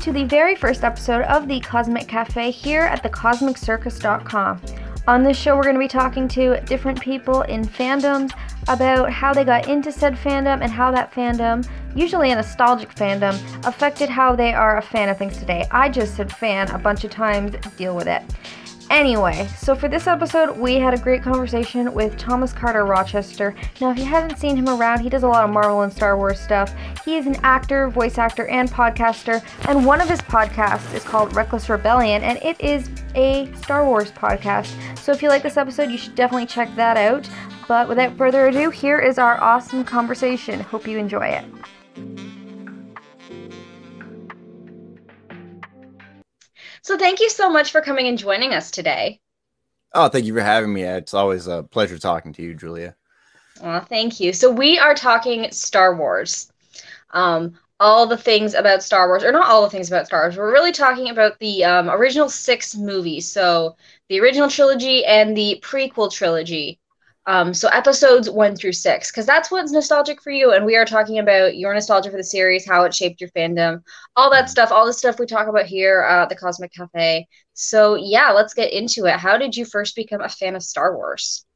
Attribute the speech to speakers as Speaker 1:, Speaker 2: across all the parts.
Speaker 1: to the very first episode of the Cosmic Cafe here at thecosmiccircus.com. On this show, we're going to be talking to different people in fandoms about how they got into said fandom and how that fandom, usually a nostalgic fandom, affected how they are a fan of things today. I just said fan a bunch of times, deal with it. Anyway, so for this episode, we had a great conversation with Thomas Carter Rochester. Now, if you haven't seen him around, he does a lot of Marvel and Star Wars stuff. He is an actor, voice actor, and podcaster, and one of his podcasts is called Reckless Rebellion, and it is a Star Wars podcast. So if you like this episode, you should definitely check that out. But without further ado, here is our awesome conversation. Hope you enjoy it. So thank you so much for coming and joining us today.
Speaker 2: Oh, thank you for having me. It's always a pleasure talking to you, Julia.
Speaker 1: Oh, thank you. So we are talking Star Wars. Um, all the things about Star Wars, or not all the things about Star Wars. We're really talking about the um, original six movies. So the original trilogy and the prequel trilogy. Um, so episodes one through six, because that's what's nostalgic for you. And we are talking about your nostalgia for the series, how it shaped your fandom, all that mm-hmm. stuff, all the stuff we talk about here uh, at the Cosmic Cafe. So yeah, let's get into it. How did you first become a fan of Star Wars?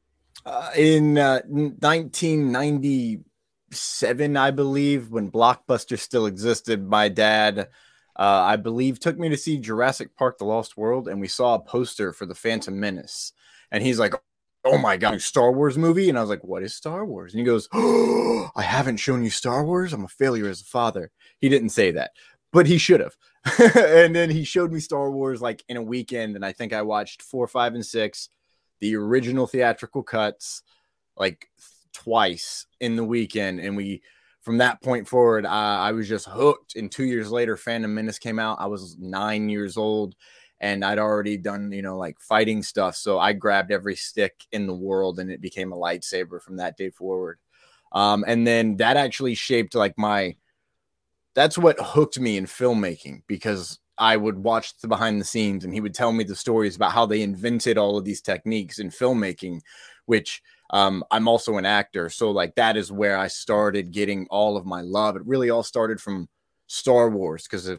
Speaker 2: Uh, in uh, 1997, I believe, when Blockbuster still existed, my dad. Uh, I believe took me to see Jurassic Park: The Lost World, and we saw a poster for the Phantom Menace. And he's like, oh my god, Star Wars movie? And I was like, what is Star Wars? And he goes, oh, I haven't shown you Star Wars. I'm a failure as a father. He didn't say that, but he should have. and then he showed me Star Wars like in a weekend, and I think I watched four, five, and six, the original theatrical cuts, like twice in the weekend, and we. From that point forward, I was just hooked. And two years later, Phantom Menace came out. I was nine years old and I'd already done, you know, like fighting stuff. So I grabbed every stick in the world and it became a lightsaber from that day forward. Um, and then that actually shaped like my that's what hooked me in filmmaking because I would watch the behind the scenes and he would tell me the stories about how they invented all of these techniques in filmmaking, which um, I'm also an actor. So, like, that is where I started getting all of my love. It really all started from Star Wars because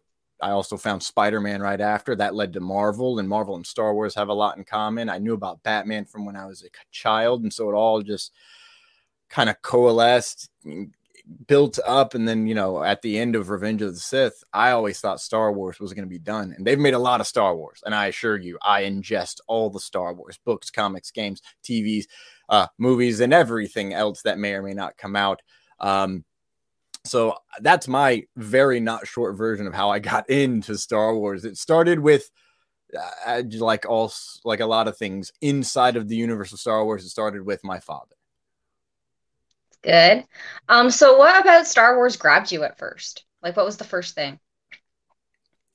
Speaker 2: I also found Spider Man right after. That led to Marvel, and Marvel and Star Wars have a lot in common. I knew about Batman from when I was a child, and so it all just kind of coalesced, built up, and then you know at the end of Revenge of the Sith, I always thought Star Wars was going to be done, and they've made a lot of Star Wars, and I assure you, I ingest all the Star Wars books, comics, games, TVs, uh, movies, and everything else that may or may not come out. Um, so that's my very not short version of how I got into Star Wars. It started with uh, like all like a lot of things inside of the universe of Star Wars. It started with my father.
Speaker 1: Good. Um. So, what about Star Wars grabbed you at first? Like, what was the first thing?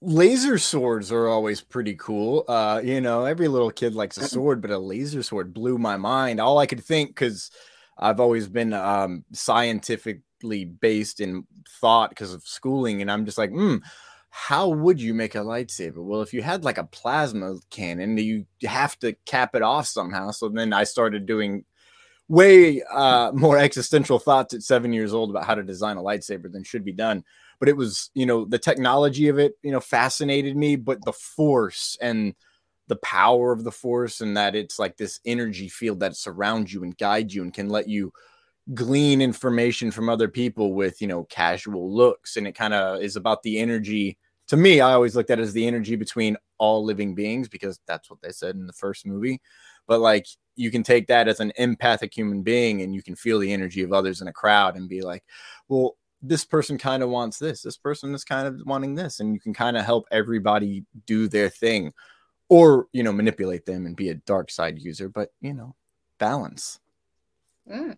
Speaker 2: Laser swords are always pretty cool. Uh, you know, every little kid likes a sword, but a laser sword blew my mind. All I could think because I've always been um scientific based in thought because of schooling, and I'm just like, hmm, how would you make a lightsaber? Well, if you had like a plasma cannon, you have to cap it off somehow. So then I started doing way uh, more existential thoughts at seven years old about how to design a lightsaber than should be done. But it was, you know, the technology of it, you know, fascinated me, but the force and the power of the force and that it's like this energy field that surrounds you and guides you and can let you glean information from other people with you know casual looks and it kind of is about the energy. To me i always looked at as the energy between all living beings because that's what they said in the first movie. But like you can take that as an empathic human being and you can feel the energy of others in a crowd and be like well this person kind of wants this. This person is kind of wanting this. And you can kind of help everybody do their thing or you know manipulate them and be a dark side user but you know balance.
Speaker 1: Mm.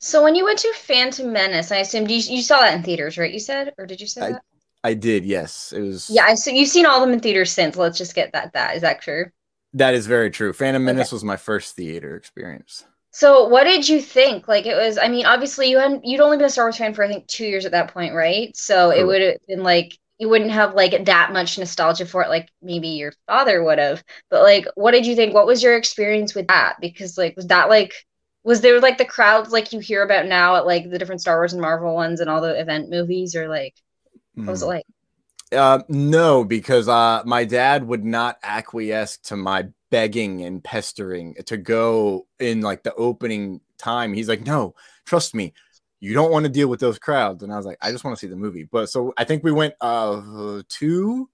Speaker 1: So when you went to Phantom Menace, I assumed you, you saw that in theaters, right? You said, or did you say
Speaker 2: I,
Speaker 1: that?
Speaker 2: I did. Yes, it was.
Speaker 1: Yeah, so you've seen all of them in theaters since. Let's just get that. That is that true?
Speaker 2: That is very true. Phantom Menace okay. was my first theater experience.
Speaker 1: So what did you think? Like it was. I mean, obviously you hadn't. You'd only been a Star Wars fan for I think two years at that point, right? So it would have been like you wouldn't have like that much nostalgia for it, like maybe your father would have. But like, what did you think? What was your experience with that? Because like, was that like was there like the crowds like you hear about now at like the different Star Wars and Marvel ones and all the event movies, or like what was it hmm. like?
Speaker 2: Uh, no, because uh, my dad would not acquiesce to my begging and pestering to go in like the opening time. He's like, no, trust me, you don't want to deal with those crowds. And I was like, I just want to see the movie. But so I think we went uh two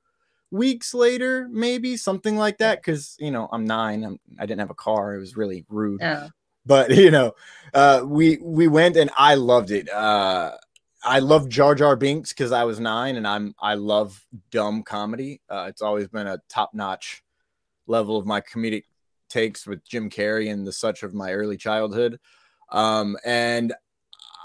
Speaker 2: weeks later, maybe something like that. Cause you know, I'm 9 I'm, I didn't have a car. It was really rude.
Speaker 3: Oh.
Speaker 2: But you know, uh, we we went and I loved it. Uh, I love Jar Jar Binks because I was nine and I'm I love dumb comedy. Uh, it's always been a top notch level of my comedic takes with Jim Carrey and the such of my early childhood. Um, and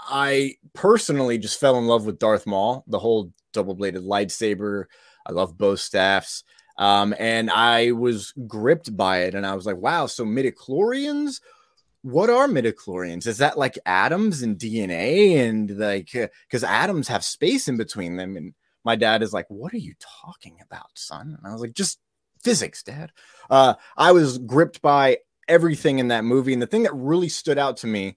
Speaker 2: I personally just fell in love with Darth Maul, the whole double bladed lightsaber. I love bow staffs. Um, and I was gripped by it, and I was like, wow, so midichlorians what are midichlorians? Is that like atoms and DNA and like because uh, atoms have space in between them? And my dad is like, "What are you talking about, son?" And I was like, "Just physics, dad." Uh, I was gripped by everything in that movie, and the thing that really stood out to me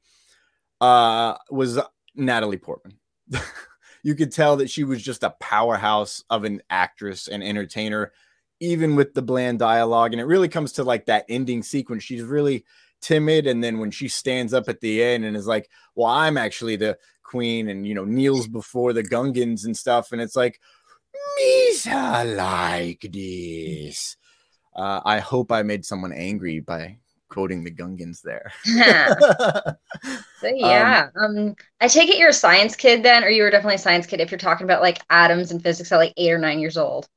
Speaker 2: uh, was Natalie Portman. you could tell that she was just a powerhouse of an actress and entertainer, even with the bland dialogue. And it really comes to like that ending sequence. She's really timid and then when she stands up at the end and is like well i'm actually the queen and you know kneels before the gungans and stuff and it's like misa like this. Uh, i hope i made someone angry by quoting the gungans there.
Speaker 3: So yeah um, um, i take it you're a science kid then or you were definitely a science kid if you're talking about like atoms and physics at like eight or nine years old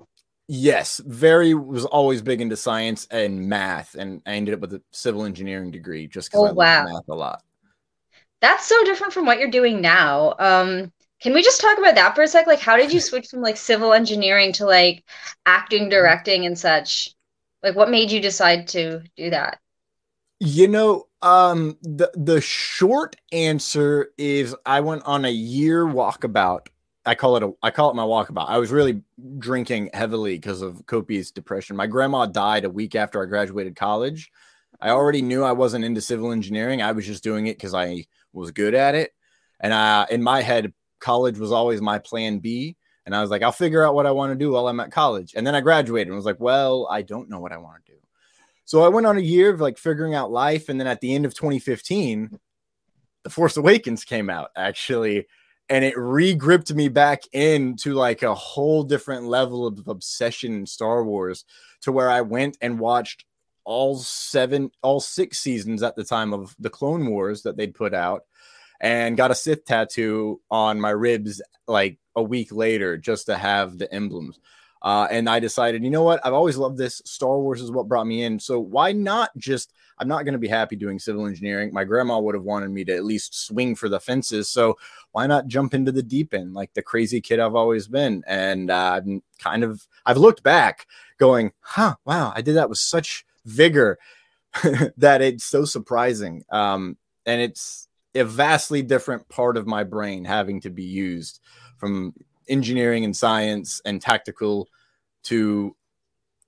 Speaker 2: Yes, very was always big into science and math, and I ended up with a civil engineering degree just because oh, I wow. love math a lot.
Speaker 3: That's so different from what you're doing now. Um, can we just talk about that for a sec? Like, how did you switch from like civil engineering to like acting, mm-hmm. directing, and such? Like, what made you decide to do that?
Speaker 2: You know, um, the the short answer is I went on a year walkabout I call it a I call it my walkabout. I was really drinking heavily because of copious depression. My grandma died a week after I graduated college. I already knew I wasn't into civil engineering. I was just doing it because I was good at it. And I, in my head, college was always my plan B. And I was like, I'll figure out what I want to do while I'm at college. And then I graduated and was like, well, I don't know what I want to do. So I went on a year of like figuring out life. And then at the end of 2015, The Force Awakens came out actually and it re-gripped me back into like a whole different level of obsession in Star Wars to where I went and watched all seven all six seasons at the time of the Clone Wars that they'd put out and got a Sith tattoo on my ribs like a week later just to have the emblems. Uh, and I decided, you know what? I've always loved this. Star Wars is what brought me in. So why not just? I'm not going to be happy doing civil engineering. My grandma would have wanted me to at least swing for the fences. So why not jump into the deep end like the crazy kid I've always been? And uh, I'm kind of, I've looked back going, huh, wow, I did that with such vigor that it's so surprising. Um, and it's a vastly different part of my brain having to be used from engineering and science and tactical to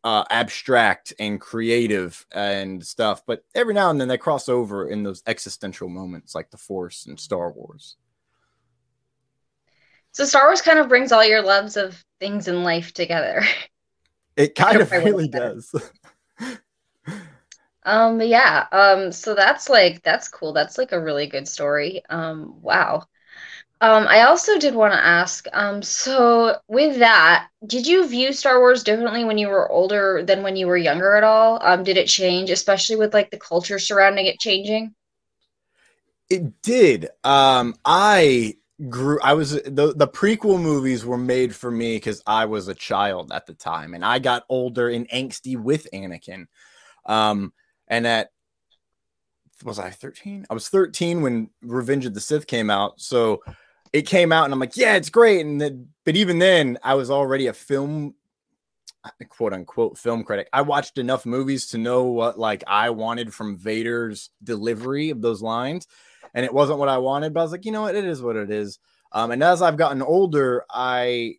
Speaker 2: uh, abstract and creative and stuff. But every now and then they cross over in those existential moments like the Force and Star Wars.
Speaker 3: So Star Wars kind of brings all your loves of things in life together.
Speaker 2: It kind of really does.
Speaker 3: um yeah um so that's like that's cool that's like a really good story um wow um, I also did want to ask, um, so with that, did you view Star Wars differently when you were older than when you were younger at all? Um, did it change, especially with like the culture surrounding it changing?
Speaker 2: It did. Um, I grew. I was the the prequel movies were made for me because I was a child at the time, and I got older and angsty with Anakin. Um, and at was I 13? I was 13 when Revenge of the Sith came out. So it came out and I'm like, yeah, it's great. And but even then, I was already a film quote unquote film critic. I watched enough movies to know what like I wanted from Vader's delivery of those lines. And it wasn't what I wanted, but I was like, you know what, it is what it is. Um, and as I've gotten older, I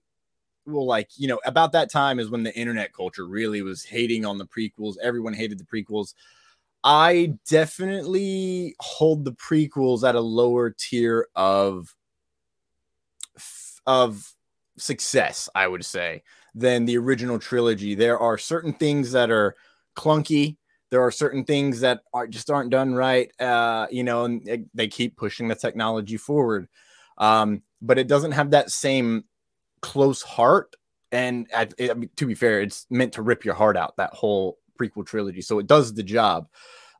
Speaker 2: will like, you know, about that time is when the internet culture really was hating on the prequels. Everyone hated the prequels. I definitely hold the prequels at a lower tier of of success, I would say. than the original trilogy. There are certain things that are clunky. There are certain things that are just aren't done right. Uh, you know, and they keep pushing the technology forward. Um, but it doesn't have that same close heart. And I to be fair, it's meant to rip your heart out. That whole prequel trilogy, so it does the job.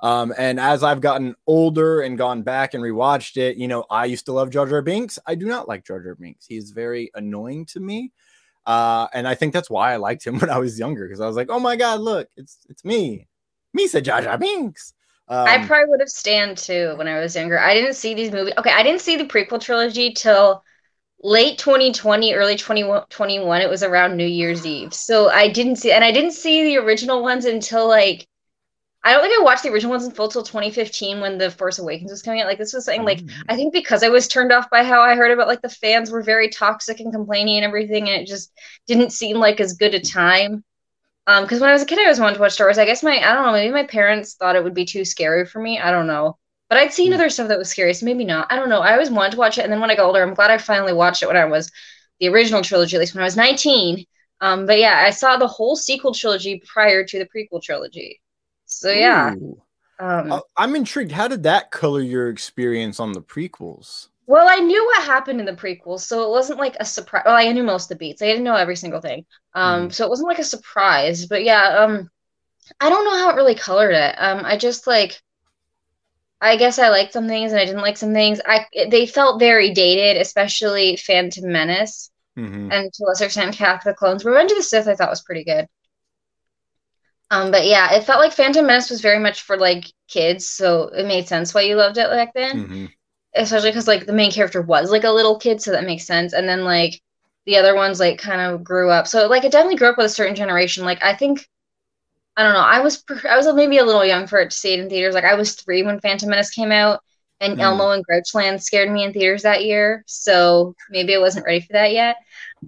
Speaker 2: Um, and as I've gotten older and gone back and rewatched it, you know, I used to love Jar Jar Binks. I do not like Jar Jar Binks. He is very annoying to me. Uh, and I think that's why I liked him when I was younger because I was like, oh my god, look, it's it's me, me said Jar Jar Binks.
Speaker 1: Um, I probably would have stand too when I was younger. I didn't see these movies. Okay, I didn't see the prequel trilogy till late 2020, early 2021. It was around New Year's Eve, so I didn't see, and I didn't see the original ones until like I don't think I watched the original ones in full till 2015 when The Force Awakens was coming out. Like this was something like mm. I think because I was turned off by how I heard about like the fans were very toxic and complaining and everything, and it just didn't seem like as good a time. Um, because when I was a kid, I was wanting to watch Star Wars. I guess my I don't know, maybe my parents thought it would be too scary for me. I don't know. But I'd seen mm. other stuff that was scary, so maybe not. I don't know. I always wanted to watch it, and then when I got older, I'm glad I finally watched it when I was the original trilogy, at least when I was 19. Um, but yeah, I saw the whole sequel trilogy prior to the prequel trilogy. So yeah.
Speaker 2: Um, uh, I'm intrigued. How did that color your experience on the prequels?
Speaker 1: Well, I knew what happened in the prequels, so it wasn't like a surprise. Well, I knew most of the beats. I didn't know every single thing. Um, mm. so it wasn't like a surprise. But yeah, um, I don't know how it really colored it. Um, I just like, I guess I liked some things and I didn't like some things. I they felt very dated, especially Phantom Menace, mm-hmm. and to a lesser extent, Attack of the Clones. Revenge of the Sith, I thought was pretty good. Um, but yeah, it felt like Phantom Menace was very much for like kids, so it made sense why you loved it back then. Mm-hmm. Especially because like the main character was like a little kid, so that makes sense. And then like the other ones like kind of grew up, so like it definitely grew up with a certain generation. Like I think I don't know, I was I was maybe a little young for it to see it in theaters. Like I was three when Phantom Menace came out, and mm. Elmo and Grouchland scared me in theaters that year, so maybe I wasn't ready for that yet.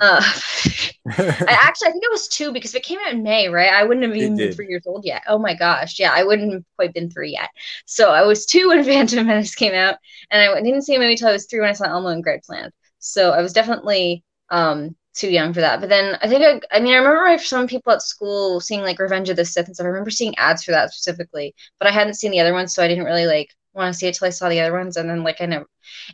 Speaker 1: Uh, I actually I think it was two because if it came out in May, right? I wouldn't have even been three years old yet. Oh my gosh, yeah, I wouldn't have quite been three yet. So I was two when Phantom Menace came out, and I didn't see a movie until I was three when I saw Elmo and Grouchland. So I was definitely um, too young for that. But then I think I, I mean I remember some people at school seeing like Revenge of the Sith and stuff. I remember seeing ads for that specifically, but I hadn't seen the other ones, so I didn't really like want to see it till I saw the other ones, and then like I never.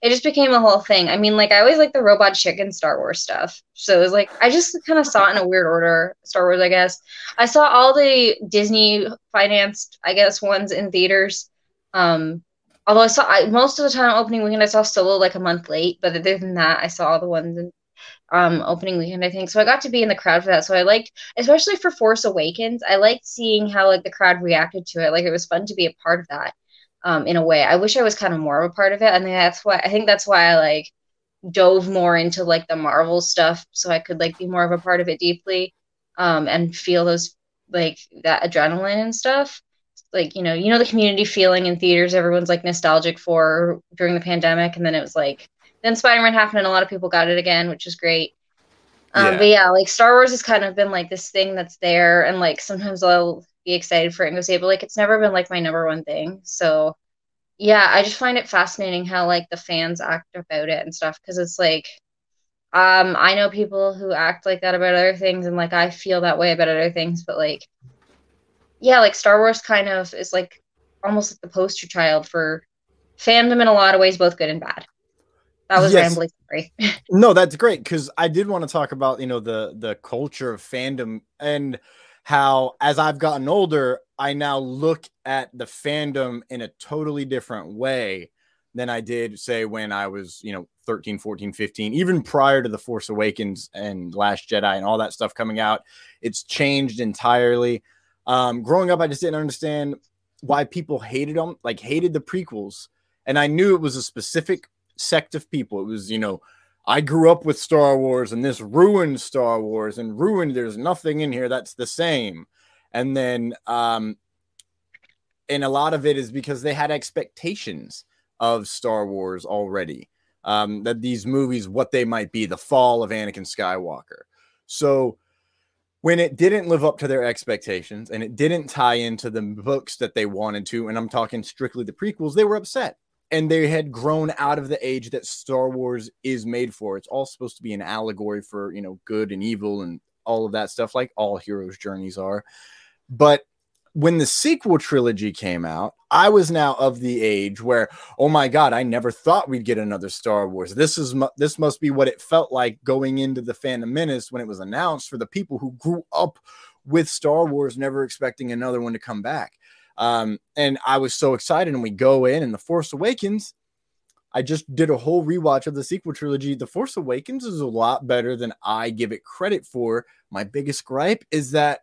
Speaker 1: It just became a whole thing. I mean, like I always like the robot chicken Star Wars stuff, so it was like I just kind of saw it in a weird order. Star Wars, I guess. I saw all the Disney financed, I guess, ones in theaters. Um, although I saw I, most of the time opening weekend, I saw Solo like a month late, but other than that, I saw all the ones in um opening weekend i think so i got to be in the crowd for that so i liked especially for force awakens i liked seeing how like the crowd reacted to it like it was fun to be a part of that um, in a way. I wish I was kind of more of a part of it. and that's why I think that's why I like dove more into like the Marvel stuff so I could like be more of a part of it deeply um, and feel those like that adrenaline and stuff. Like, you know, you know the community feeling in theaters everyone's like nostalgic for during the pandemic and then it was like then Spider-Man happened and a lot of people got it again, which is great. Um, yeah. but yeah, like Star Wars has kind of been like this thing that's there and like sometimes I'll be excited for it and go see it, but like it's never been like my number one thing. So yeah, I just find it fascinating how like the fans act about it and stuff because it's like um I know people who act like that about other things and like I feel that way about other things, but like yeah, like Star Wars kind of is like almost like the poster child for fandom in a lot of ways, both good and bad. That was yes. rambling. Sorry.
Speaker 2: no, that's great because I did want to talk about you know the the culture of fandom and how as I've gotten older, I now look at the fandom in a totally different way than I did, say, when I was, you know, 13, 14, 15, even prior to The Force Awakens and Last Jedi and all that stuff coming out. It's changed entirely. Um, growing up, I just didn't understand why people hated them, like hated the prequels. And I knew it was a specific sect of people. It was, you know, I grew up with Star Wars and this ruined Star Wars and ruined there's nothing in here that's the same. And then um and a lot of it is because they had expectations of Star Wars already. Um that these movies what they might be, the fall of Anakin Skywalker. So when it didn't live up to their expectations and it didn't tie into the books that they wanted to, and I'm talking strictly the prequels, they were upset and they had grown out of the age that Star Wars is made for. It's all supposed to be an allegory for, you know, good and evil and all of that stuff, like all heroes' journeys are. But when the sequel trilogy came out, I was now of the age where, oh my god, I never thought we'd get another Star Wars. This is this must be what it felt like going into the Phantom Menace when it was announced for the people who grew up with Star Wars, never expecting another one to come back. Um, and I was so excited, and we go in, and the Force Awakens. I just did a whole rewatch of the sequel trilogy. The Force Awakens is a lot better than I give it credit for. My biggest gripe is that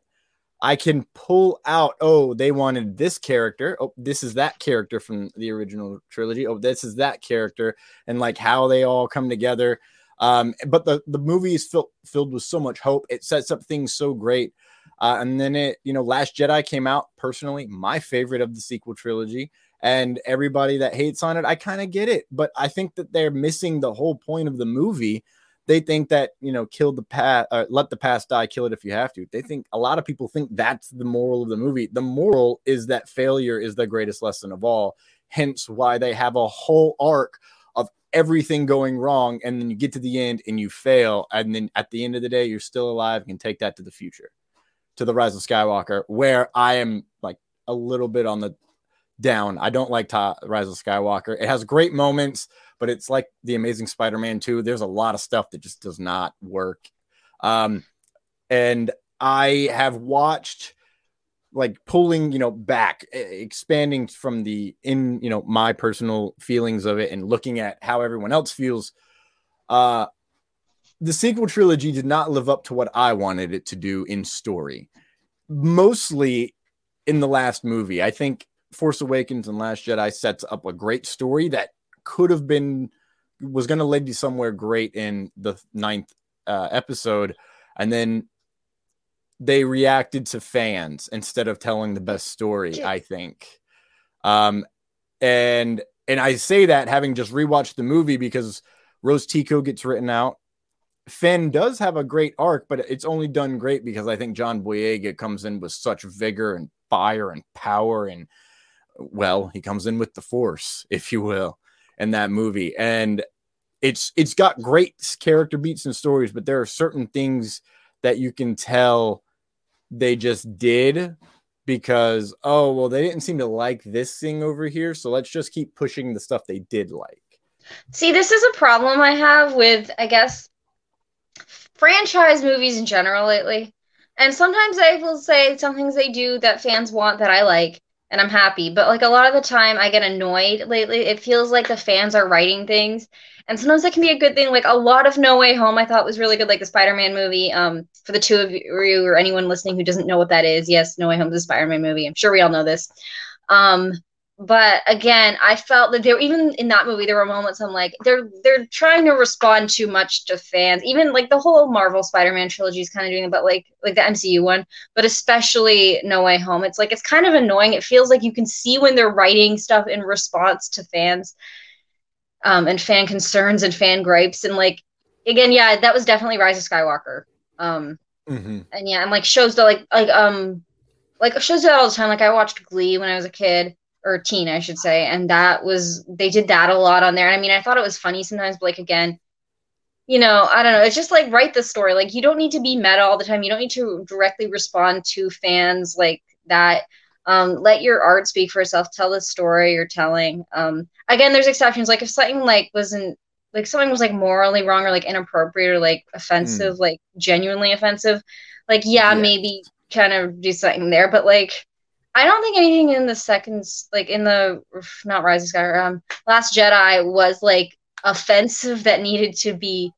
Speaker 2: I can pull out, oh, they wanted this character. Oh, this is that character from the original trilogy. Oh, this is that character, and like how they all come together. Um, but the the movie is filled filled with so much hope. It sets up things so great. Uh, and then it, you know, Last Jedi came out. Personally, my favorite of the sequel trilogy. And everybody that hates on it, I kind of get it. But I think that they're missing the whole point of the movie they think that you know kill the past uh, let the past die kill it if you have to they think a lot of people think that's the moral of the movie the moral is that failure is the greatest lesson of all hence why they have a whole arc of everything going wrong and then you get to the end and you fail and then at the end of the day you're still alive and can take that to the future to the rise of skywalker where i am like a little bit on the down i don't like ta- rise of skywalker it has great moments but it's like the Amazing Spider-Man 2. There's a lot of stuff that just does not work. Um, and I have watched like pulling, you know, back, expanding from the in, you know, my personal feelings of it and looking at how everyone else feels. Uh, the sequel trilogy did not live up to what I wanted it to do in story. Mostly in the last movie. I think Force Awakens and Last Jedi sets up a great story that could have been was going to lead you somewhere great in the ninth uh, episode, and then they reacted to fans instead of telling the best story. I think, um, and and I say that having just rewatched the movie because Rose Tico gets written out. Finn does have a great arc, but it's only done great because I think John Boyega comes in with such vigor and fire and power and well, he comes in with the force, if you will in that movie. And it's it's got great character beats and stories, but there are certain things that you can tell they just did because oh well they didn't seem to like this thing over here so let's just keep pushing the stuff they did like
Speaker 1: see this is a problem i have with i guess franchise movies in general lately and sometimes i will say some things they do that fans want that i like and I'm happy. But like a lot of the time, I get annoyed lately. It feels like the fans are writing things, and sometimes that can be a good thing. Like a lot of No Way Home, I thought was really good. Like the Spider-Man movie. Um, for the two of you or anyone listening who doesn't know what that is, yes, No Way Home is a Spider-Man movie. I'm sure we all know this. Um, but again, I felt that there were even in that movie there were moments I'm like they're they're trying to respond too much to fans. Even like the whole Marvel Spider-Man trilogy is kind of doing it, but like like the MCU one, but especially No Way Home. It's like it's kind of annoying. It feels like you can see when they're writing stuff in response to fans um and fan concerns and fan gripes and like again, yeah, that was definitely Rise of Skywalker. Um mm-hmm. and yeah, and like shows that like like um like shows that all the time. Like I watched Glee when I was a kid or teen, I should say. And that was they did that a lot on there. And I mean, I thought it was funny sometimes, but like again, you know, I don't know. It's just like write the story. Like you don't need to be meta all the time. You don't need to directly respond to fans like that. Um, let your art speak for itself. Tell the story you're telling. Um, again, there's exceptions. Like if something like wasn't like something was like morally wrong or like inappropriate or like offensive, mm. like genuinely offensive, like yeah, yeah, maybe kind of do something there. But like I don't think anything in the seconds, like in the not Rise of Skywalker, um, Last Jedi was like offensive that needed to be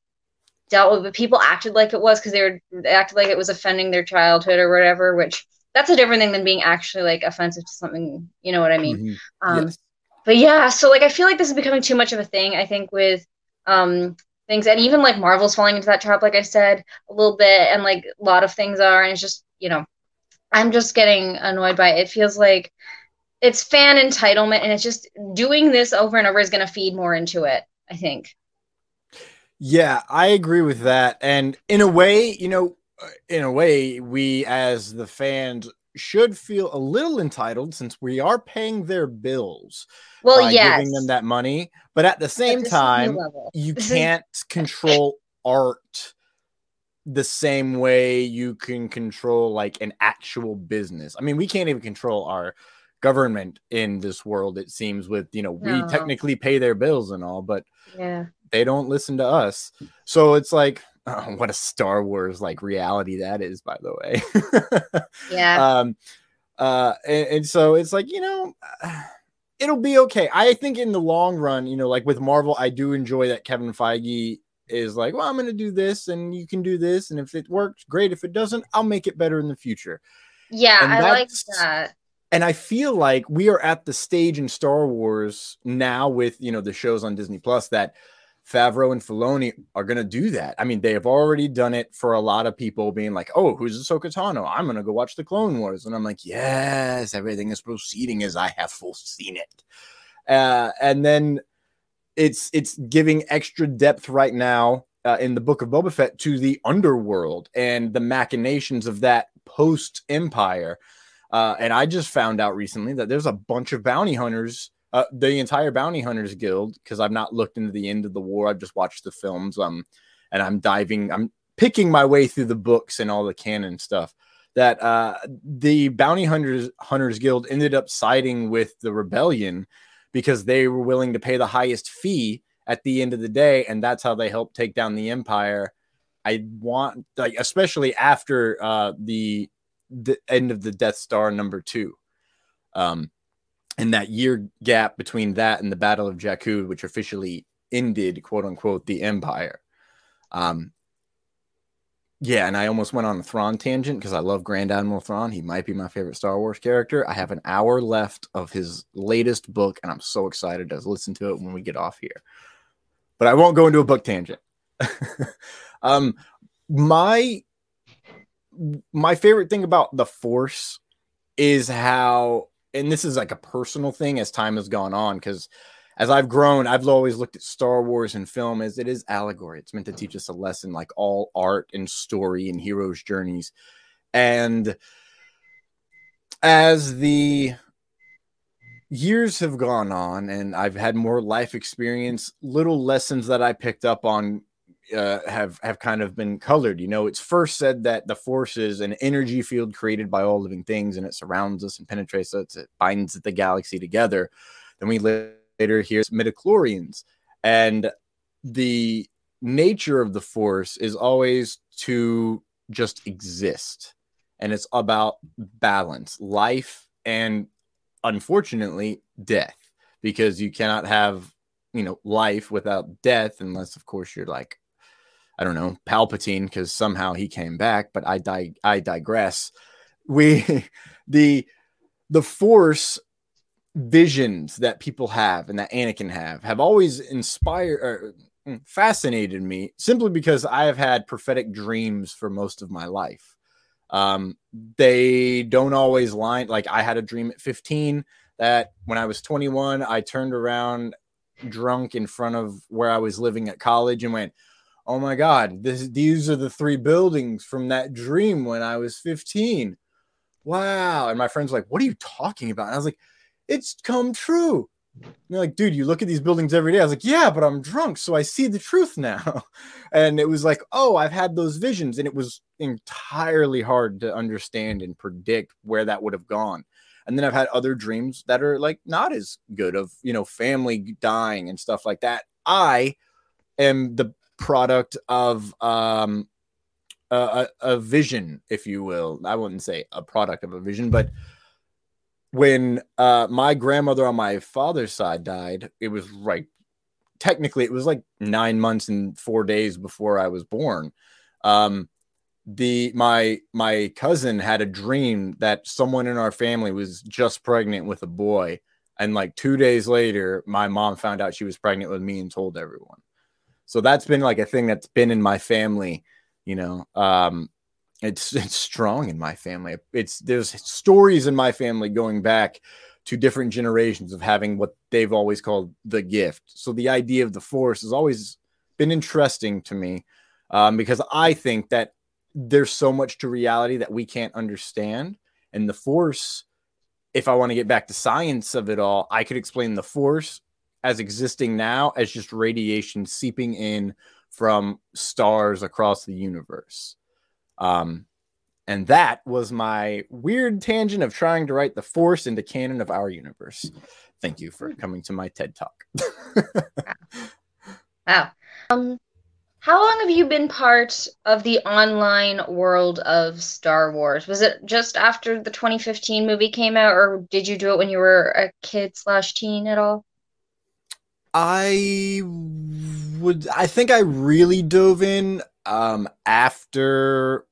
Speaker 1: dealt with, but people acted like it was because they were they acted like it was offending their childhood or whatever. Which that's a different thing than being actually like offensive to something. You know what I mean? Mm-hmm. Um, yes. But yeah, so like I feel like this is becoming too much of a thing. I think with um things and even like Marvel's falling into that trap, like I said a little bit, and like a lot of things are, and it's just you know I'm just getting annoyed by it. It feels like it's fan entitlement and it's just doing this over and over is going to feed more into it, I think.
Speaker 2: Yeah, I agree with that. And in a way, you know, uh, in a way, we as the fans should feel a little entitled since we are paying their bills.
Speaker 1: Well, by yes.
Speaker 2: giving them that money, but at the same time, you can't control art the same way you can control like an actual business. I mean, we can't even control our government in this world it seems with you know we technically pay their bills and all but
Speaker 1: Yeah.
Speaker 2: they don't listen to us so it's like oh, what a star wars like reality that is by the way
Speaker 1: Yeah.
Speaker 2: um uh and, and so it's like you know it'll be okay i think in the long run you know like with marvel i do enjoy that kevin feige is like well i'm gonna do this and you can do this and if it works great if it doesn't i'll make it better in the future
Speaker 1: yeah,
Speaker 2: and
Speaker 1: I like that.
Speaker 2: and I feel like we are at the stage in Star Wars now with you know the shows on Disney Plus that Favreau and Filoni are gonna do that. I mean, they have already done it for a lot of people, being like, "Oh, who's Ahsoka Tano? I'm gonna go watch the Clone Wars," and I'm like, "Yes, everything is proceeding as I have foreseen it." Uh, and then it's it's giving extra depth right now uh, in the Book of Boba Fett to the underworld and the machinations of that post Empire. Uh, and I just found out recently that there's a bunch of bounty hunters, uh, the entire bounty hunters guild, because I've not looked into the end of the war. I've just watched the films. Um, and I'm diving, I'm picking my way through the books and all the canon stuff. That uh, the bounty hunters hunters guild ended up siding with the rebellion because they were willing to pay the highest fee at the end of the day, and that's how they helped take down the empire. I want like especially after uh, the the end of the Death Star number two. Um, and that year gap between that and the Battle of Jakku, which officially ended, quote unquote, the Empire. Um, yeah, and I almost went on a Thrawn tangent because I love Grand Admiral Thrawn. He might be my favorite Star Wars character. I have an hour left of his latest book, and I'm so excited to listen to it when we get off here. But I won't go into a book tangent. um, my my favorite thing about the Force is how, and this is like a personal thing as time has gone on, because as I've grown, I've always looked at Star Wars and film as it is allegory. It's meant to teach us a lesson, like all art and story and heroes' journeys. And as the years have gone on and I've had more life experience, little lessons that I picked up on uh, have have kind of been colored. You know, it's first said that the force is an energy field created by all living things, and it surrounds us and penetrates us. It binds the galaxy together. Then we later hear midichlorians, and the nature of the force is always to just exist, and it's about balance, life, and unfortunately, death, because you cannot have you know life without death, unless of course you're like I don't know, Palpatine, because somehow he came back, but I di- I digress. We the the force visions that people have and that Anakin have have always inspired or mm, fascinated me simply because I have had prophetic dreams for most of my life. Um, they don't always line like I had a dream at 15 that when I was 21, I turned around drunk in front of where I was living at college and went, oh my god this these are the three buildings from that dream when i was 15 wow. And my friends like what are you talking about? And i was like it's come true. And they're like dude you look at these buildings every day. I was like yeah but i'm drunk so i see the truth now. And it was like oh i've had those visions. And it was entirely hard to understand and predict where that would have gone. And then i've had other dreams that are like not as good of you know family dying and stuff like that. I am the product of um a, a, a vision if you will. I wouldn't say a product of a vision but when uh my grandmother on my father's side died it was right technically it was like nine months and four days before i was born. Um the my my cousin had a dream that someone in our family was just pregnant with a boy and like two days later my mom found out she was pregnant with me and told everyone. So that's been like a thing that's been in my family you know um it's it's strong in my family. It's there's stories in my family going back to different generations of having what they've always called the gift. So the idea of the force has always been interesting to me um, because i think that there's so much to reality that we can't understand. And the force if i want to get back to science of it all i could explain the force as existing now as just radiation seeping in from stars across the universe. Um, and that was my weird tangent of trying to write the Force into canon of our universe. Thank you for coming to my TED Talk.
Speaker 1: wow. Um, how long have you been part of the online world of Star Wars? Was it just after the 2015 movie came out, or did you do it when you were a kid slash teen at all?
Speaker 2: I would. I think I really dove in um, after.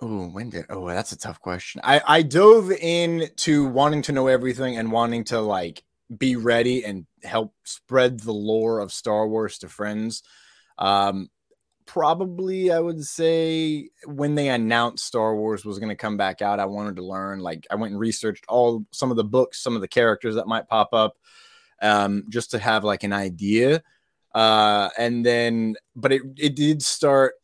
Speaker 2: Oh, when did? Oh, that's a tough question. I I dove into wanting to know everything and wanting to like be ready and help spread the lore of Star Wars to friends um, probably I would say when they announced Star Wars was going to come back out, I wanted to learn. Like I went and researched all some of the books, some of the characters that might pop up, um, just to have like an idea. Uh, and then, but it it did start.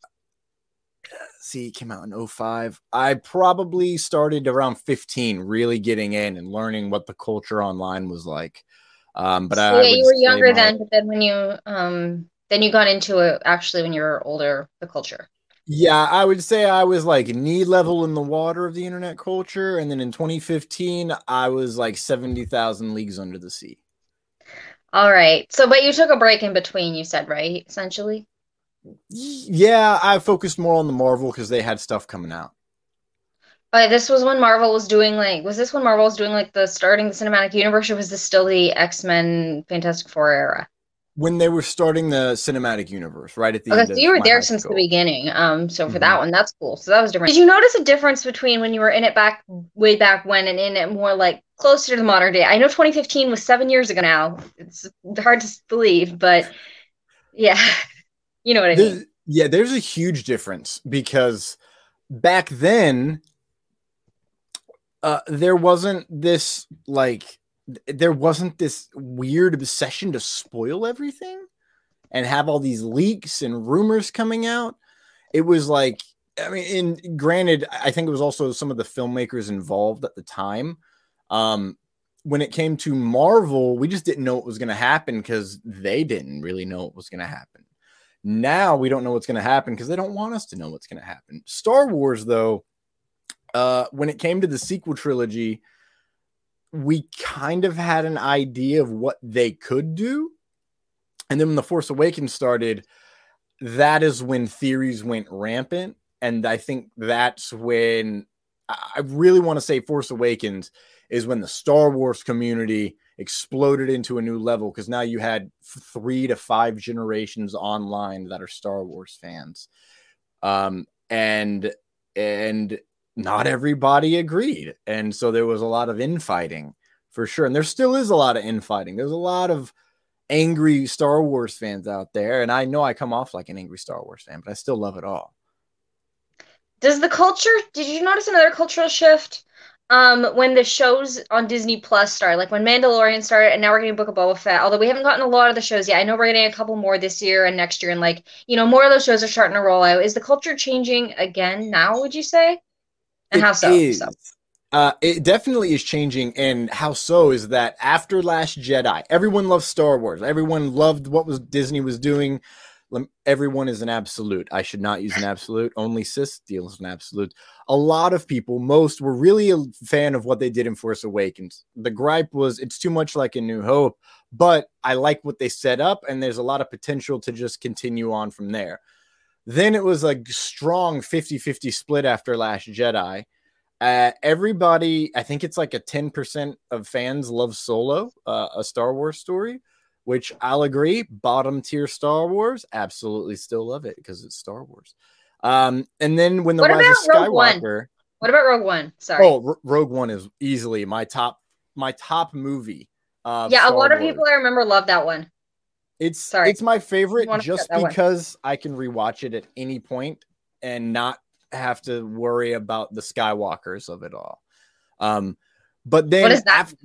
Speaker 2: See, came out in 05. I probably started around 15, really getting in and learning what the culture online was like. Um, but
Speaker 1: so, I, yeah, you were younger then, but then when you um then you got into it actually when you were older, the culture.
Speaker 2: Yeah, I would say I was like knee level in the water of the internet culture. And then in 2015, I was like 70,000 leagues under the sea.
Speaker 1: All right. So, but you took a break in between, you said, right? Essentially?
Speaker 2: Yeah, I focused more on the Marvel because they had stuff coming out.
Speaker 1: Uh, this was when Marvel was doing like, was this when Marvel was doing like the starting the cinematic universe, or was this still the X Men Fantastic Four era?
Speaker 2: when they were starting the cinematic universe, right at the
Speaker 1: okay,
Speaker 2: end.
Speaker 1: so you were there since school. the beginning. Um, so for mm-hmm. that one, that's cool. So that was different. Did you notice a difference between when you were in it back way back when and in it more like closer to the modern day? I know 2015 was seven years ago now. It's hard to believe, but yeah, you know what I
Speaker 2: there's,
Speaker 1: mean.
Speaker 2: Yeah, there's a huge difference because back then, uh, there wasn't this like there wasn't this weird obsession to spoil everything and have all these leaks and rumors coming out. It was like, I mean, and granted, I think it was also some of the filmmakers involved at the time. Um, when it came to Marvel, we just didn't know what was going to happen because they didn't really know what was going to happen. Now we don't know what's going to happen because they don't want us to know what's going to happen. Star Wars, though, uh, when it came to the sequel trilogy, we kind of had an idea of what they could do. And then when The Force Awakens started, that is when theories went rampant. And I think that's when I really want to say Force Awakens is when the Star Wars community exploded into a new level because now you had three to five generations online that are Star Wars fans. Um, and and not everybody agreed. And so there was a lot of infighting for sure. And there still is a lot of infighting. There's a lot of angry Star Wars fans out there. And I know I come off like an angry Star Wars fan, but I still love it all.
Speaker 1: Does the culture, did you notice another cultural shift? Um, when the shows on Disney Plus start, like when Mandalorian started, and now we're getting Book of Boba Fett. Although we haven't gotten a lot of the shows yet, I know we're getting a couple more this year and next year, and like you know, more of those shows are starting to roll out. Is the culture changing again now? Would you say? And
Speaker 2: it
Speaker 1: how so?
Speaker 2: Is. so? Uh, it definitely is changing, and how so is that after Last Jedi, everyone loved Star Wars. Everyone loved what was Disney was doing. Everyone is an absolute. I should not use an absolute. Only Sith deals an absolute. A lot of people, most, were really a fan of what they did in Force Awakens. The gripe was it's too much like a New Hope, but I like what they set up, and there's a lot of potential to just continue on from there. Then it was a strong 50 50 split after Last Jedi. Uh, everybody, I think it's like a 10% of fans love Solo, uh, a Star Wars story, which I'll agree. Bottom tier Star Wars, absolutely still love it because it's Star Wars. Um, and then when the what Rise of Skywalker.
Speaker 1: What about Rogue One? Sorry.
Speaker 2: Oh, R- Rogue One is easily my top my top movie.
Speaker 1: yeah, Star a lot Wars. of people I remember love that one.
Speaker 2: It's sorry. It's my favorite just because one. I can rewatch it at any point and not have to worry about the Skywalkers of it all. Um, but then
Speaker 1: what is that? After,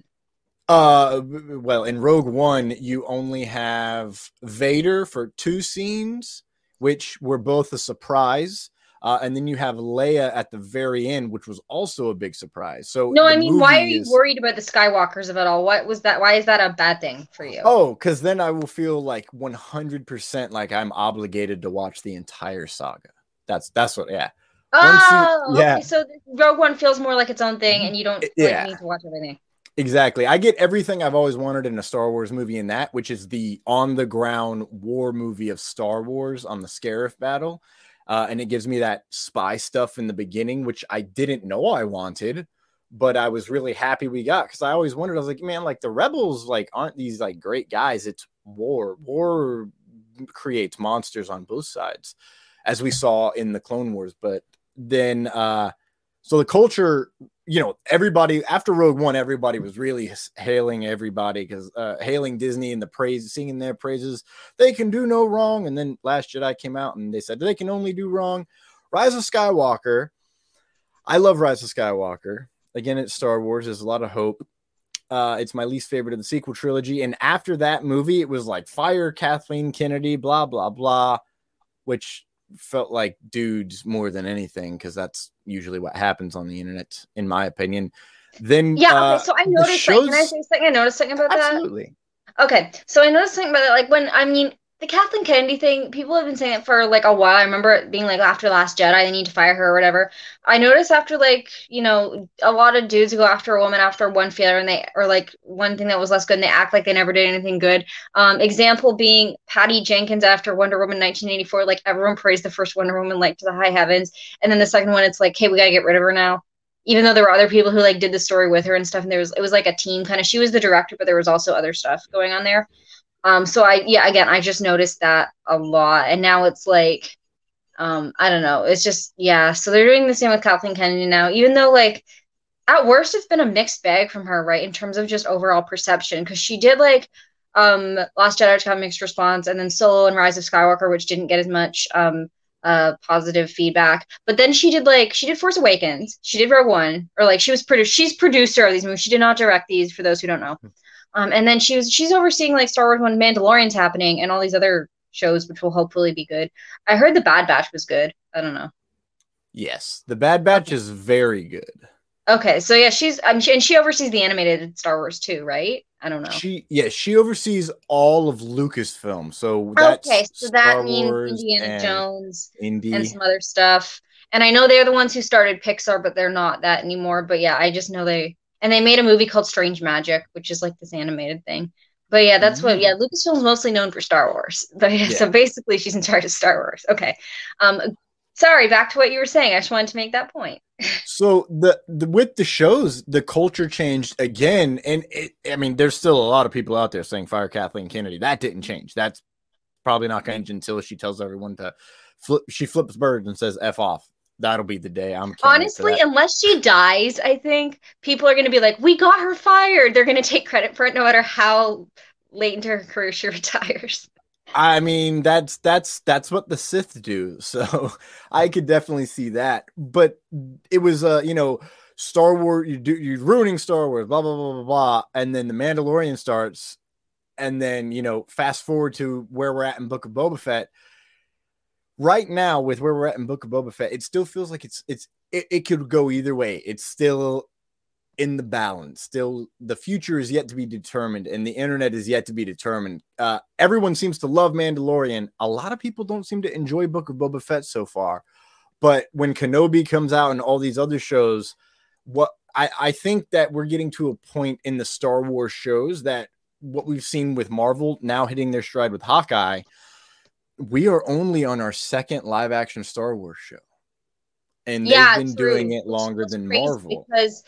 Speaker 2: uh, well, in Rogue One, you only have Vader for two scenes, which were both a surprise. Uh, and then you have Leia at the very end, which was also a big surprise. So
Speaker 1: no, I mean, why are you is... worried about the Skywalkers of it all? What was that? Why is that a bad thing for you?
Speaker 2: Oh, because then I will feel like 100% like I'm obligated to watch the entire saga. That's that's what, yeah.
Speaker 1: Oh, you, yeah. Okay, so Rogue One feels more like its own thing, and you don't yeah. need to watch everything.
Speaker 2: Exactly. I get everything I've always wanted in a Star Wars movie in that, which is the on the ground war movie of Star Wars on the Scarif battle. Uh, and it gives me that spy stuff in the beginning, which I didn't know I wanted, but I was really happy we got because I always wondered. I was like, man, like the rebels, like aren't these like great guys? It's war. War creates monsters on both sides, as we saw in the Clone Wars. But then, uh, so the culture you know, everybody after Rogue One, everybody was really hailing everybody because uh, hailing Disney and the praise, singing their praises. They can do no wrong. And then Last Jedi came out and they said they can only do wrong. Rise of Skywalker. I love Rise of Skywalker. Again, it's Star Wars. There's a lot of hope. Uh, it's my least favorite of the sequel trilogy. And after that movie, it was like fire Kathleen Kennedy, blah, blah, blah, which felt like dudes more than anything because that's usually what happens on the internet, in my opinion. Then
Speaker 1: yeah, uh, okay. So I noticed. Shows... Like, can I say something? I noticed something about
Speaker 2: Absolutely.
Speaker 1: that. Absolutely. Okay, so I noticed something about it. Like when I mean, the Kathleen Kennedy thing, people have been saying it for like a while. I remember it being like after Last Jedi, they need to fire her or whatever. I noticed after like, you know, a lot of dudes go after a woman after one failure and they or like one thing that was less good and they act like they never did anything good. Um, example being Patty Jenkins after Wonder Woman 1984, like everyone praised the first Wonder Woman like to the high heavens. And then the second one, it's like, hey, we gotta get rid of her now. Even though there were other people who like did the story with her and stuff, and there was it was like a team kind of. She was the director, but there was also other stuff going on there. Um, so I yeah, again, I just noticed that a lot, and now it's like, um, I don't know, it's just yeah. So they're doing the same with Kathleen Kennedy now, even though like at worst it's been a mixed bag from her, right, in terms of just overall perception, because she did like um Last Jedi got mixed response, and then Solo and Rise of Skywalker, which didn't get as much um uh positive feedback. But then she did like she did Force Awakens, she did Rogue One, or like she was producer she's producer of these movies. She did not direct these for those who don't know. Um, and then she was she's overseeing like Star Wars when Mandalorian's happening and all these other shows, which will hopefully be good. I heard the Bad Batch was good. I don't know.
Speaker 2: Yes, the Bad Batch is very good.
Speaker 1: Okay, so yeah, she's um, she, and she oversees the animated Star Wars too, right? I don't know.
Speaker 2: She yeah, she oversees all of Lucasfilm. So that's okay, so
Speaker 1: Star that means Wars Indiana Jones Indy. and some other stuff. And I know they're the ones who started Pixar, but they're not that anymore. But yeah, I just know they and they made a movie called Strange Magic, which is like this animated thing. But yeah, that's mm-hmm. what yeah, Lucasfilm's mostly known for Star Wars. But yeah, yeah, so basically she's in charge of Star Wars. Okay. Um sorry, back to what you were saying. I just wanted to make that point.
Speaker 2: so the, the with the shows, the culture changed again. And it, I mean, there's still a lot of people out there saying fire Kathleen Kennedy. That didn't change. That's probably not going to change until she tells everyone to flip. She flips birds and says "f off." That'll be the day. I'm
Speaker 1: honestly, unless she dies, I think people are going to be like, "We got her fired." They're going to take credit for it, no matter how late into her career she retires.
Speaker 2: I mean, that's that's that's what the Sith do. So I could definitely see that. But it was, uh, you know, Star Wars. You do you're ruining Star Wars. Blah blah blah blah blah. And then the Mandalorian starts, and then you know, fast forward to where we're at in Book of Boba Fett right now with where we're at in Book of Boba Fett, it still feels like it's it's it, it could go either way. It's still in the balance. Still, the future is yet to be determined, and the internet is yet to be determined. Uh, everyone seems to love Mandalorian. A lot of people don't seem to enjoy Book of Boba Fett so far. But when Kenobi comes out and all these other shows, what I, I think that we're getting to a point in the Star Wars shows that what we've seen with Marvel now hitting their stride with Hawkeye we are only on our second live action Star Wars show. And yeah, they've been true. doing it longer than Marvel.
Speaker 1: Because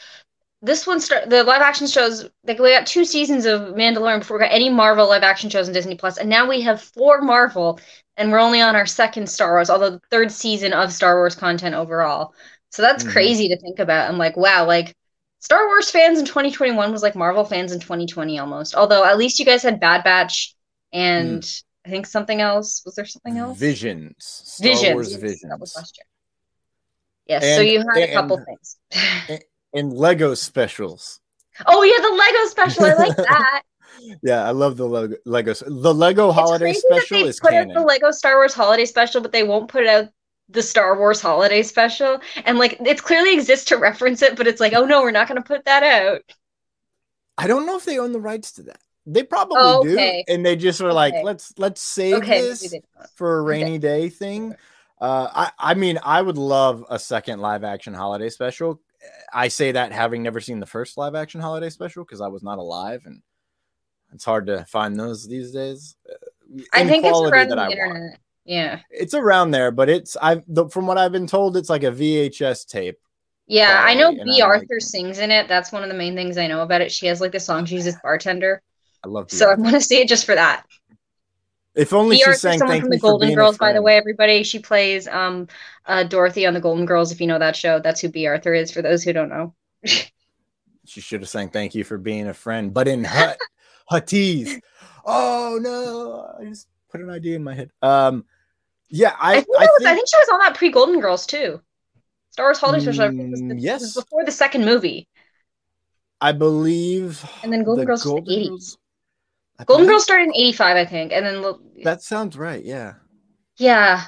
Speaker 1: this one start the live action shows like we got two seasons of Mandalorian before we got any Marvel live action shows in Disney Plus, and now we have four Marvel, and we're only on our second Star Wars, although the third season of Star Wars content overall. So that's mm-hmm. crazy to think about. I'm like, wow, like Star Wars fans in 2021 was like Marvel fans in 2020 almost. Although at least you guys had Bad Batch and mm. I think something else. Was there something else?
Speaker 2: Visions. Star Visions. Wars Visions. That was last year.
Speaker 1: Yes. And, so you had a couple things.
Speaker 2: and Lego specials.
Speaker 1: Oh yeah, the Lego special. I like that.
Speaker 2: yeah, I love the Lego. Lego the Lego it's holiday special is
Speaker 1: put
Speaker 2: canon.
Speaker 1: out the Lego Star Wars holiday special, but they won't put out the Star Wars holiday special, and like it clearly exists to reference it, but it's like, oh no, we're not going to put that out.
Speaker 2: I don't know if they own the rights to that. They probably oh, okay. do, and they just were okay. like, let's let's save okay, this for a rainy day thing. Uh, I I mean, I would love a second live action holiday special. I say that having never seen the first live action holiday special because I was not alive, and it's hard to find those these days.
Speaker 1: Uh, I think it's around the internet. Want. Yeah,
Speaker 2: it's around there, but it's I from what I've been told, it's like a VHS tape
Speaker 1: yeah, I know Bea Arthur like sings in it. That's one of the main things I know about it. She has like the song she's this bartender.
Speaker 2: I love.
Speaker 1: So I want to see it just for that.
Speaker 2: If only Bea she sang someone from the
Speaker 1: Golden Girls, by the way, everybody. She plays um uh Dorothy on the Golden Girls. If you know that show, that's who Bea Arthur is. For those who don't know,
Speaker 2: she should have sang "Thank you for being a friend," but in Hut Huttese. Oh no! I just put an idea in my head. Um, yeah, I
Speaker 1: I think, I, was, I think she was on that pre Golden Girls too. Star Wars Holiday Special.
Speaker 2: Mm, yes,
Speaker 1: before the second movie.
Speaker 2: I believe.
Speaker 1: And then Golden the Girls Golden the eighties. Golden Girls started in eighty five, I think, and then
Speaker 2: that sounds right. Yeah.
Speaker 1: Yeah.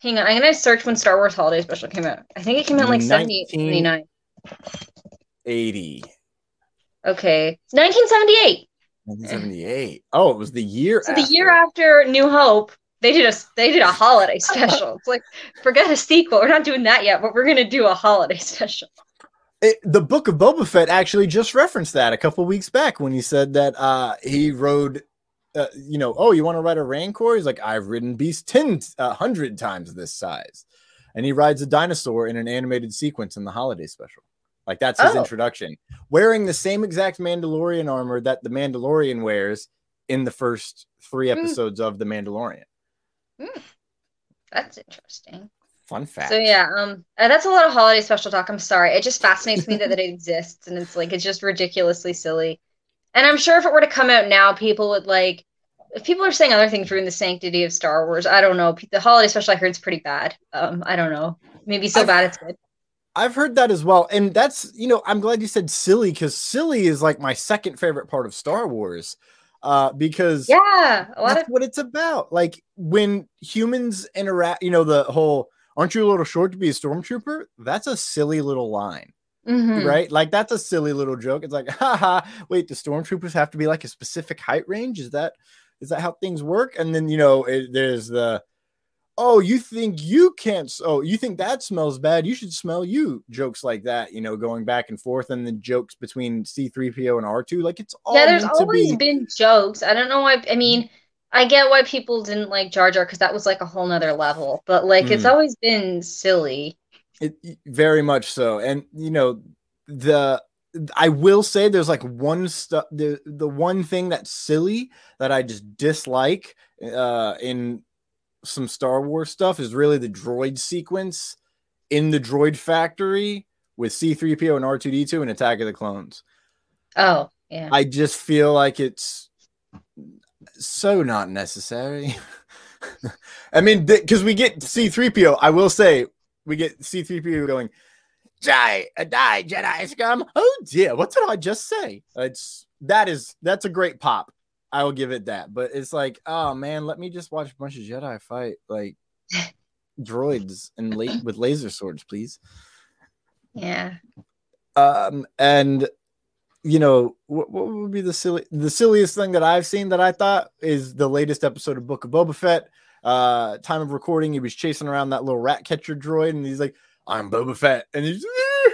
Speaker 1: Hang on, I'm gonna search when Star Wars Holiday Special came out. I think it came out like 78, 79.
Speaker 2: 80.
Speaker 1: Okay, 1978.
Speaker 2: 1978. Oh, it was the year.
Speaker 1: So after. the year after New Hope, they did a they did a holiday special. It's like forget a sequel. We're not doing that yet, but we're gonna do a holiday special.
Speaker 2: It, the book of Boba Fett actually just referenced that a couple weeks back when he said that uh, he rode, uh, you know, oh, you want to ride a Rancor? He's like, I've ridden beasts 10, uh, 100 times this size. And he rides a dinosaur in an animated sequence in the holiday special. Like that's his oh. introduction, wearing the same exact Mandalorian armor that the Mandalorian wears in the first three hmm. episodes mm. of The Mandalorian.
Speaker 1: Mm, that's interesting.
Speaker 2: Fun fact.
Speaker 1: So yeah, um, uh, that's a lot of holiday special talk. I'm sorry. It just fascinates me that, that it exists, and it's like it's just ridiculously silly. And I'm sure if it were to come out now, people would like. If people are saying other things ruin the sanctity of Star Wars, I don't know. The holiday special I heard is pretty bad. Um, I don't know. Maybe so I've, bad it's good.
Speaker 2: I've heard that as well, and that's you know I'm glad you said silly because silly is like my second favorite part of Star Wars uh, because
Speaker 1: yeah,
Speaker 2: that's of- what it's about. Like when humans interact, you know, the whole "Aren't you a little short to be a stormtrooper?" That's a silly little line. Mm-hmm. Right, like that's a silly little joke. It's like, haha, wait, the stormtroopers have to be like a specific height range? Is that is that how things work? And then you know, it, there's the oh, you think you can't, oh, you think that smells bad. You should smell you. Jokes like that, you know, going back and forth, and the jokes between C3PO and R2. Like it's all.
Speaker 1: Yeah, there's always be... been jokes. I don't know why. I mean, I get why people didn't like Jar Jar because that was like a whole nother level, but like mm. it's always been silly.
Speaker 2: It very much so. And, you know, the I will say there's like one stuff the the one thing that's silly that I just dislike uh in some Star Wars stuff is really the droid sequence in the droid factory with C3PO and R2D2 and Attack of the Clones.
Speaker 1: Oh, yeah. I
Speaker 2: just feel like it's so not necessary. I mean, because we get C3PO, I will say, we get C3PO going, Die, a die, Jedi scum. Oh dear, what did I just say? It's that is that's a great pop. I will give it that. But it's like, oh man, let me just watch a bunch of Jedi fight like droids and la- with laser swords, please.
Speaker 1: Yeah.
Speaker 2: Um, and you know what, what would be the silly the silliest thing that I've seen that I thought is the latest episode of Book of Boba Fett. Uh, time of recording, he was chasing around that little rat catcher droid, and he's like, "I'm Boba Fett," and he's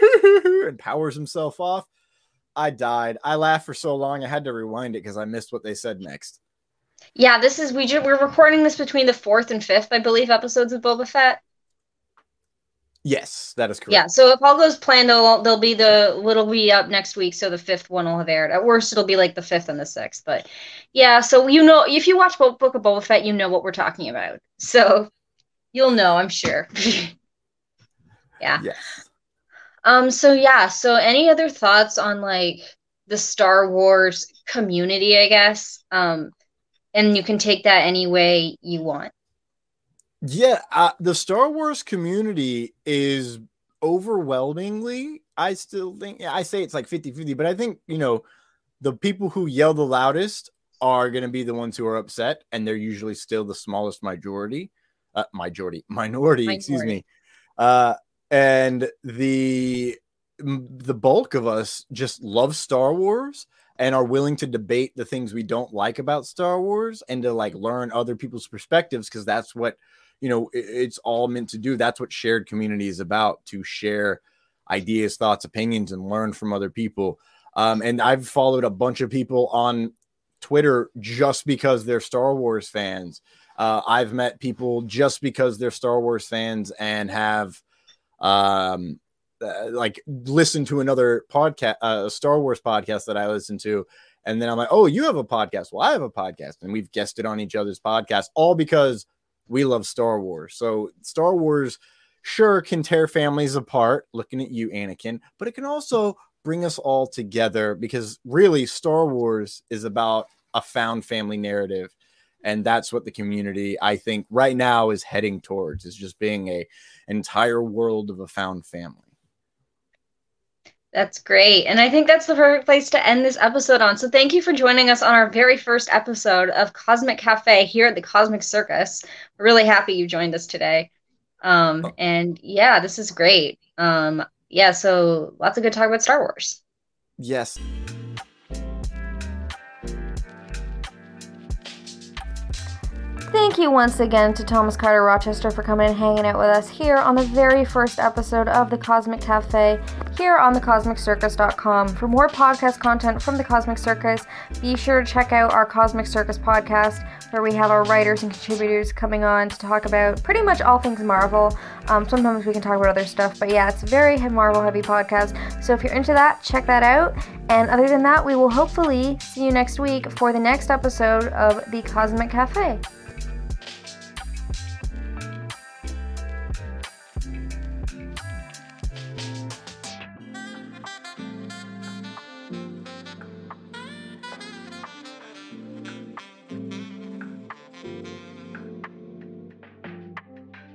Speaker 2: and powers himself off. I died. I laughed for so long I had to rewind it because I missed what they said next.
Speaker 1: Yeah, this is we we're recording this between the fourth and fifth, I believe, episodes of Boba Fett.
Speaker 2: Yes, that is correct.
Speaker 1: Yeah, so if all goes planned, they'll they'll be the little be up next week, so the fifth one will have aired. At worst, it'll be like the fifth and the sixth, but yeah. So you know, if you watch Book of Boba Fett, you know what we're talking about. So you'll know, I'm sure. yeah.
Speaker 2: Yes.
Speaker 1: Um, so yeah, so any other thoughts on like the Star Wars community, I guess? Um, and you can take that any way you want.
Speaker 2: Yeah, uh, the Star Wars community is overwhelmingly, I still think, yeah, I say it's like 50 50, but I think, you know, the people who yell the loudest are going to be the ones who are upset, and they're usually still the smallest majority. uh, majority, minority, minority, excuse me. Uh, and the the bulk of us just love Star Wars and are willing to debate the things we don't like about Star Wars and to like learn other people's perspectives because that's what you know it's all meant to do. That's what shared community is about to share ideas, thoughts, opinions, and learn from other people. Um, and I've followed a bunch of people on Twitter just because they're Star Wars fans. Uh, I've met people just because they're Star Wars fans and have um, uh, like listen to another podcast, uh, a Star Wars podcast that I listen to, and then I'm like, oh, you have a podcast. Well, I have a podcast, and we've guested on each other's podcast, all because we love Star Wars. So Star Wars sure can tear families apart. Looking at you, Anakin, but it can also bring us all together because really Star Wars is about a found family narrative and that's what the community i think right now is heading towards is just being a entire world of a found family
Speaker 1: that's great. And I think that's the perfect place to end this episode on. So thank you for joining us on our very first episode of Cosmic Cafe here at the Cosmic Circus. We're really happy you joined us today. Um, and yeah, this is great. Um, yeah, so lots of good talk about Star Wars.
Speaker 2: Yes.
Speaker 3: Thank you once again to Thomas Carter Rochester for coming and hanging out with us here on the very first episode of the Cosmic Cafe here on thecosmiccircus.com. For more podcast content from the Cosmic Circus, be sure to check out our Cosmic Circus podcast where we have our writers and contributors coming on to talk about pretty much all things Marvel. Um, sometimes we can talk about other stuff, but yeah, it's a very Marvel heavy podcast. So if you're into that, check that out. And other than that, we will hopefully see you next week for the next episode of the Cosmic Cafe.